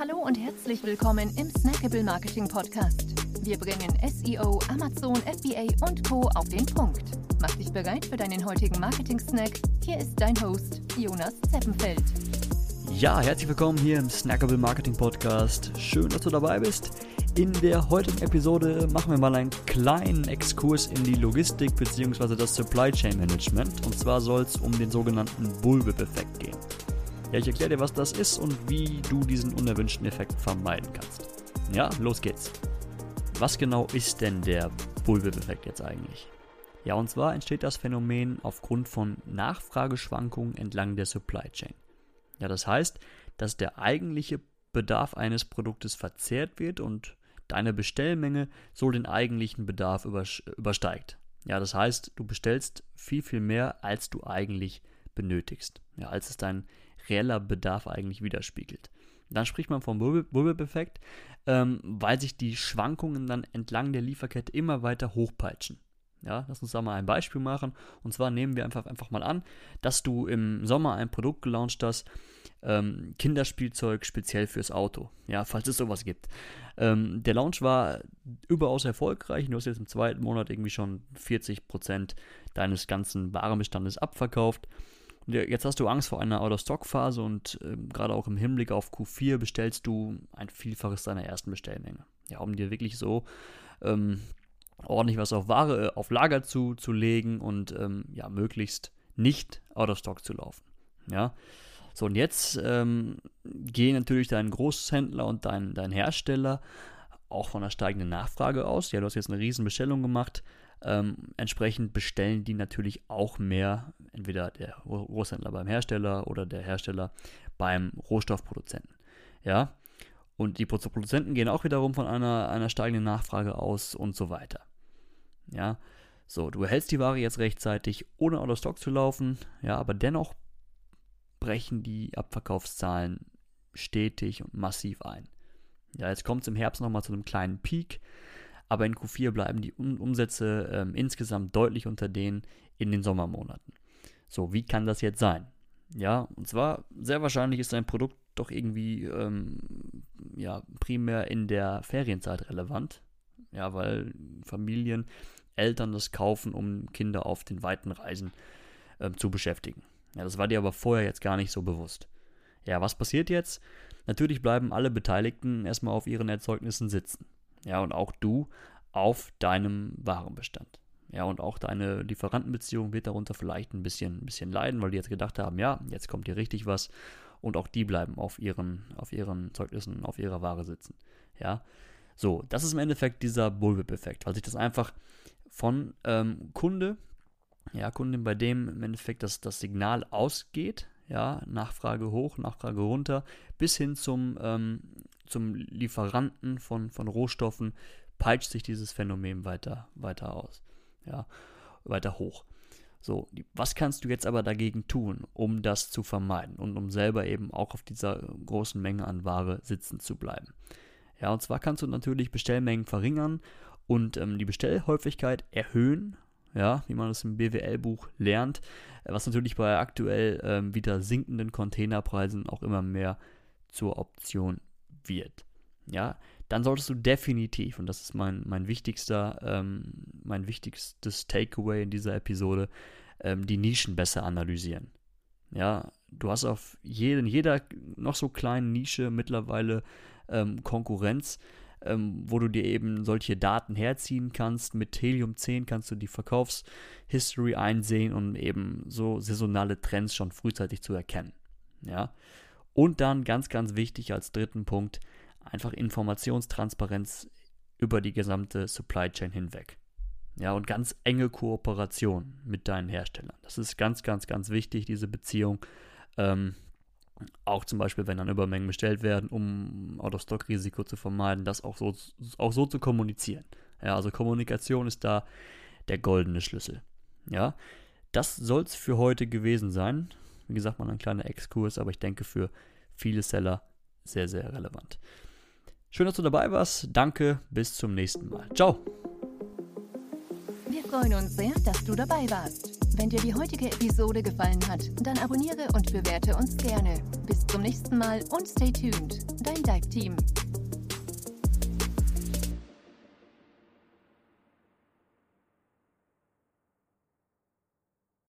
Hallo und herzlich willkommen im Snackable Marketing Podcast. Wir bringen SEO, Amazon, FBA und Co. auf den Punkt. Mach dich bereit für deinen heutigen Marketing-Snack. Hier ist dein Host, Jonas Zeppenfeld. Ja, herzlich willkommen hier im Snackable Marketing Podcast. Schön, dass du dabei bist. In der heutigen Episode machen wir mal einen kleinen Exkurs in die Logistik bzw. das Supply Chain Management. Und zwar soll es um den sogenannten Bullwhip-Effekt gehen. Ja, ich erkläre dir, was das ist und wie du diesen unerwünschten Effekt vermeiden kannst. Ja, los geht's. Was genau ist denn der Bullwhip-Effekt jetzt eigentlich? Ja, und zwar entsteht das Phänomen aufgrund von Nachfrageschwankungen entlang der Supply Chain. Ja, das heißt, dass der eigentliche Bedarf eines Produktes verzehrt wird und deine Bestellmenge so den eigentlichen Bedarf übersteigt. Ja, das heißt, du bestellst viel, viel mehr, als du eigentlich benötigst. Ja, als es dein reeller Bedarf eigentlich widerspiegelt. Dann spricht man vom Bullwhip-Effekt, ähm, weil sich die Schwankungen dann entlang der Lieferkette immer weiter hochpeitschen. Ja, lass uns da mal ein Beispiel machen. Und zwar nehmen wir einfach, einfach mal an, dass du im Sommer ein Produkt gelauncht hast, ähm, Kinderspielzeug speziell fürs Auto. Ja, falls es sowas gibt. Ähm, der Launch war überaus erfolgreich. Du hast jetzt im zweiten Monat irgendwie schon 40% deines ganzen Warenbestandes abverkauft. Jetzt hast du Angst vor einer Out-of-Stock-Phase und äh, gerade auch im Hinblick auf Q4 bestellst du ein Vielfaches deiner ersten Bestellmenge. Ja, um dir wirklich so ähm, ordentlich was auf Ware, äh, auf Lager zu, zu legen und ähm, ja, möglichst nicht Out-of-Stock zu laufen. Ja. So, und jetzt ähm, gehen natürlich dein Großhändler und dein, dein Hersteller auch von einer steigenden Nachfrage aus. Ja, du hast jetzt eine riesen Bestellung gemacht. Ähm, entsprechend bestellen die natürlich auch mehr, entweder der Großhändler beim Hersteller oder der Hersteller beim Rohstoffproduzenten. Ja, und die Produzenten gehen auch wiederum von einer, einer steigenden Nachfrage aus und so weiter. Ja, so, du erhältst die Ware jetzt rechtzeitig, ohne out of stock zu laufen, ja, aber dennoch brechen die Abverkaufszahlen stetig und massiv ein. Ja, jetzt kommt es im Herbst nochmal zu einem kleinen Peak, aber in Q4 bleiben die Umsätze ähm, insgesamt deutlich unter denen in den Sommermonaten. So, wie kann das jetzt sein? Ja, und zwar sehr wahrscheinlich ist dein Produkt doch irgendwie ähm, ja, primär in der Ferienzeit relevant. Ja, weil Familien, Eltern das kaufen, um Kinder auf den weiten Reisen äh, zu beschäftigen. Ja, das war dir aber vorher jetzt gar nicht so bewusst. Ja, was passiert jetzt? Natürlich bleiben alle Beteiligten erstmal auf ihren Erzeugnissen sitzen. Ja, und auch du auf deinem Warenbestand. Ja, und auch deine Lieferantenbeziehung wird darunter vielleicht ein bisschen, ein bisschen leiden, weil die jetzt gedacht haben, ja, jetzt kommt hier richtig was. Und auch die bleiben auf ihren, auf ihren Zeugnissen, auf ihrer Ware sitzen. Ja, so, das ist im Endeffekt dieser Bullwhip-Effekt, weil sich das einfach von ähm, Kunde, ja, Kunden, bei dem im Endeffekt das, das Signal ausgeht, ja, Nachfrage hoch, Nachfrage runter, bis hin zum, ähm, zum Lieferanten von, von Rohstoffen, peitscht sich dieses Phänomen weiter, weiter aus, ja, weiter hoch. So, was kannst du jetzt aber dagegen tun, um das zu vermeiden und um selber eben auch auf dieser großen Menge an Ware sitzen zu bleiben? Ja, und zwar kannst du natürlich Bestellmengen verringern und ähm, die Bestellhäufigkeit erhöhen, ja, wie man das im BWL-Buch lernt, was natürlich bei aktuell ähm, wieder sinkenden Containerpreisen auch immer mehr zur Option wird. Ja, dann solltest du definitiv, und das ist mein, mein wichtigster, ähm, mein wichtigstes Takeaway in dieser Episode, ähm, die Nischen besser analysieren. Ja, du hast auf jeden, jeder noch so kleinen Nische mittlerweile ähm, Konkurrenz, ähm, wo du dir eben solche Daten herziehen kannst. Mit Helium 10 kannst du die Verkaufshistory einsehen und eben so saisonale Trends schon frühzeitig zu erkennen. Ja. Und dann ganz, ganz wichtig als dritten Punkt, einfach Informationstransparenz über die gesamte Supply Chain hinweg. Ja, und ganz enge Kooperation mit deinen Herstellern. Das ist ganz, ganz, ganz wichtig, diese Beziehung. Ähm, auch zum Beispiel, wenn dann Übermengen bestellt werden, um Out-of-Stock-Risiko zu vermeiden, das auch so, auch so zu kommunizieren. Ja, also Kommunikation ist da der goldene Schlüssel. Ja, das soll es für heute gewesen sein. Wie gesagt, mal ein kleiner Exkurs, aber ich denke für viele Seller sehr, sehr relevant. Schön, dass du dabei warst. Danke, bis zum nächsten Mal. Ciao. Wir freuen uns sehr, dass du dabei warst. Wenn dir die heutige Episode gefallen hat, dann abonniere und bewerte uns gerne. Bis zum nächsten Mal und stay tuned. Dein Dive Team.